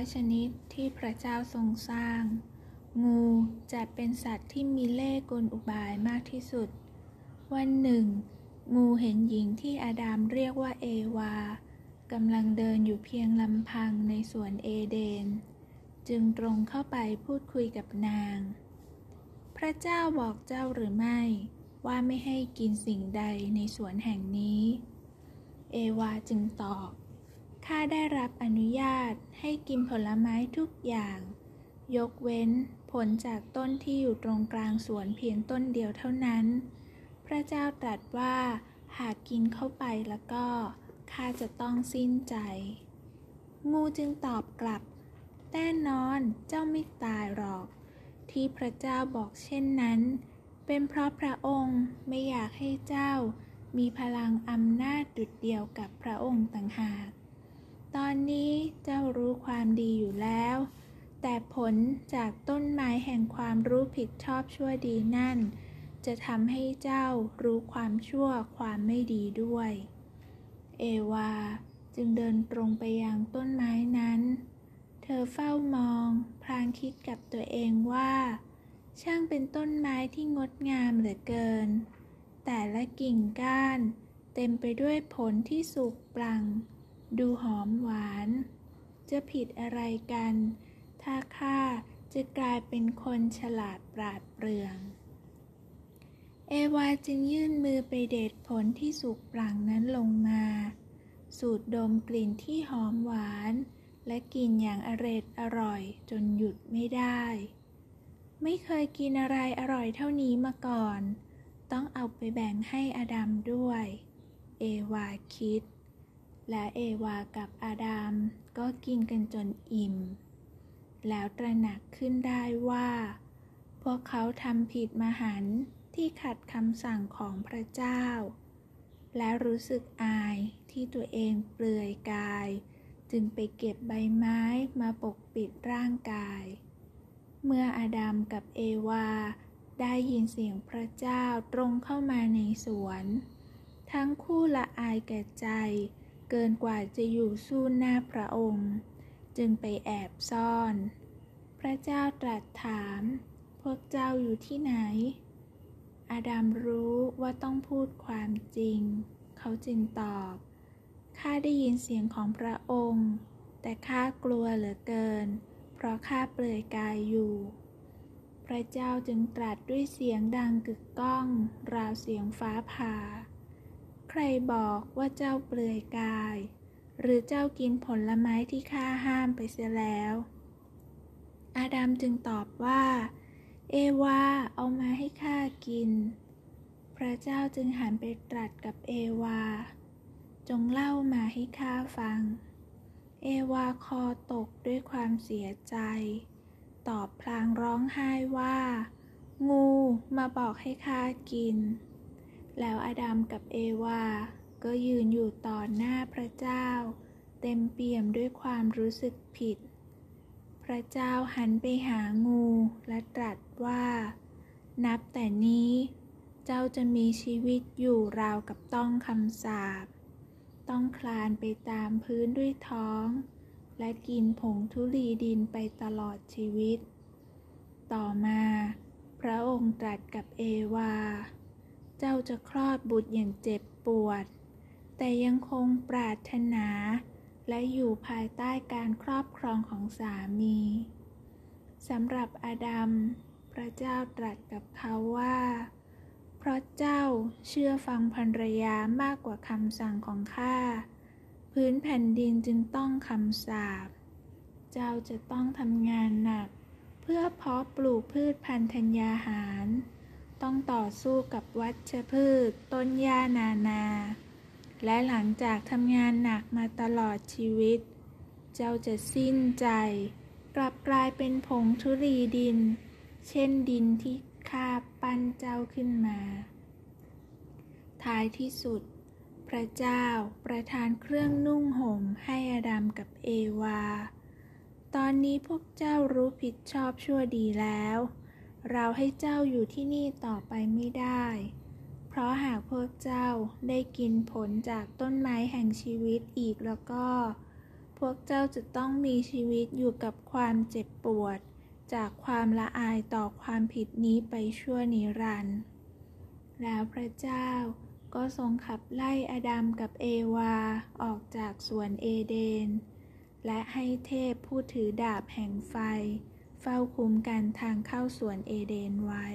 อยชนิดที่พระเจ้าทรงสร้าง งูจัดเป็นสัตว์ที่มีเล่ห์กลอุบายมากที่สุด วันหนึ่ง งูเห็นหญิงที่อาดามเรียกว่าเอวากำลังเดินอยู่เพียงลำพังในสวนเอเดน จึงตรงเข้าไปพูดคุยกับนาง พระเจ้าบอกเจ้าหรือไม่ ว่าไม่ให้กินสิ่งใดในสวนแห่งนี้ เอวาจึงตอบ ข้าได้รับอนุญาตให้กินผลไม้ทุกอย่าง ยกเว้นผลจากต้นที่อยู่ตรงกลางสวนเพียงต้นเดียวเท่านั้น พระเจ้าตรัสว่าหากกินเข้าไปแล้วก็ข้าจะต้องสิ้นใจ งูจึงตอบกลับ แน่นอนเจ้าไม่ตายหรอก ที่พระเจ้าบอกเช่นนั้น เป็นเพราะพระองค์ไม่อยากให้เจ้า มีพลังอำนาจดุดเดียวกับพระองค์ต่างหาก ตอนนี้เจ้ารู้ความดีอยู่แล้ว แต่ผลจากต้นไม้แห่งความรู้ผิดชอบชั่วดีนั่น จะทำให้เจ้ารู้ความชั่วความไม่ดีด้วย เอวาจึงเดินตรงไปยังต้นไม้นั้น เธอเฝ้ามอง พลางคิดกับตัวเองว่า ช่างเป็นต้นไม้ที่งดงามเหลือเกิน แต่ละกิ่งก้าน เต็มไปด้วยผลที่สุกปลัง ดูหอมหวาน จะผิดอะไรกัน ถ้าข้าจะกลายเป็นคนฉลาดปราดเปรื่อง เอวาจึงยื่นมือไปเด็ดผลที่สุกปลังนั้นลงมา สูดดมกลิ่นที่หอมหวาน และกินอย่างอร็ดอร่อยจนหยุดไม่ได้ ไม่เคยกินอะไรอร่อยเท่านี้มาก่อน ต้องเอาไปแบ่งให้อดัมด้วย เอวาคิด และเอวากับอาดัมก็กินกันจนอิ่ม แล้วตระหนักขึ้นได้ว่า พวกเขาทำผิดมหันที่ขัดคำสั่งของพระเจ้า และรู้สึกอายที่ตัวเองเปลือยกาย จึงไปเก็บใบไม้มาปกปิดร่างกาย เมื่ออาดัมกับเอวาได้ยินเสียงพระเจ้าตรงเข้ามาในสวน ทั้งคู่ละอายแก่ใจ เกินกว่าจะอยู่สู้หน้าพระองค์ จึงไปแอบซ่อน พระเจ้าตรัสถาม พวกเจ้าอยู่ที่ไหน อาดัมรู้ว่าต้องพูดความจริง เขาจึงตอบ ข้าได้ยินเสียงของพระองค์ แต่ข้ากลัวเหลือเกิน เพราะข้าเปลือยกายอยู่ พระเจ้าจึงตรัสด้วยเสียงดังกึกก้อง ราวเสียงฟ้าผ่า ใครบอกว่าเจ้าเปลือยกาย หรือเจ้ากินผลไม้ที่ข้าห้ามไปเสียแล้ว อาดัมจึงตอบว่า เอวาเอามาให้ข้ากิน พระเจ้าจึงหันไปตรัสกับเอวา จงเล่ามาให้ข้าฟัง เอวาคอตกด้วยความเสียใจ ตอบพลางร้องไห้ว่า งูมาบอกให้ข้ากิน แล้วอาดัมกับเอวา ก็ยืนอยู่ต่อหน้าพระเจ้า เต็มเปี่ยมด้วยความรู้สึกผิด พระเจ้าหันไปหางูและตรัสว่า นับแต่นี้เจ้าจะมีชีวิตอยู่ราวกับต้องคำสาปต้องคลานไปตามพื้นด้วยท้อง และกินผงทุลีดินไปตลอดชีวิต ต่อมา พระองค์ตรัสกับเอวา เจ้าจะคลอดบุตรอย่างเจ็บปวด แต่ยังคงปรารถนา และอยู่ภายใต้การครอบครองของสามีสำหรับอาดัม พระเจ้าตรัสกับเขาว่า เพราะเจ้าเชื่อฟังภรรยามากกว่าคำสั่งของข้า พื้นแผ่นดินจึงต้องคำสาป เจ้าจะต้องทำงานหนัก เพื่อเพาะปลูกพืชพันธัญญาหาร ต้องต่อสู้กับวัชพืช ต้นหญ้านานา และหลังจากทำงานหนักมาตลอดชีวิต เจ้าจะสิ้นใจ กลับกลายเป็นผงธุรีดิน เช่นดินที่ข้าปั้นเจ้าขึ้นมา ท้ายที่สุด พระเจ้าประทานเครื่องนุ่งห่มให้อดัมกับเอวา ตอนนี้พวกเจ้ารู้ผิดชอบชั่วดีแล้ว เราให้เจ้าอยู่ที่นี่ต่อไปไม่ได้ เพราะหากพวกเจ้าได้กินผลจากต้นไม้แห่งชีวิตอีกแล้วก็ พวกเจ้าจะต้องมีชีวิตอยู่กับความเจ็บปวด จากความละอายต่อความผิดนี้ไปชั่วนิรันดร์ แล้วพระเจ้าก็ทรงขับไล่อาดัมกับเอวาออกจากสวนเอเดน และให้เทพผู้ถือดาบแห่งไฟ เฝ้าคุ้มกันทางเข้าสวนเอเดนไว้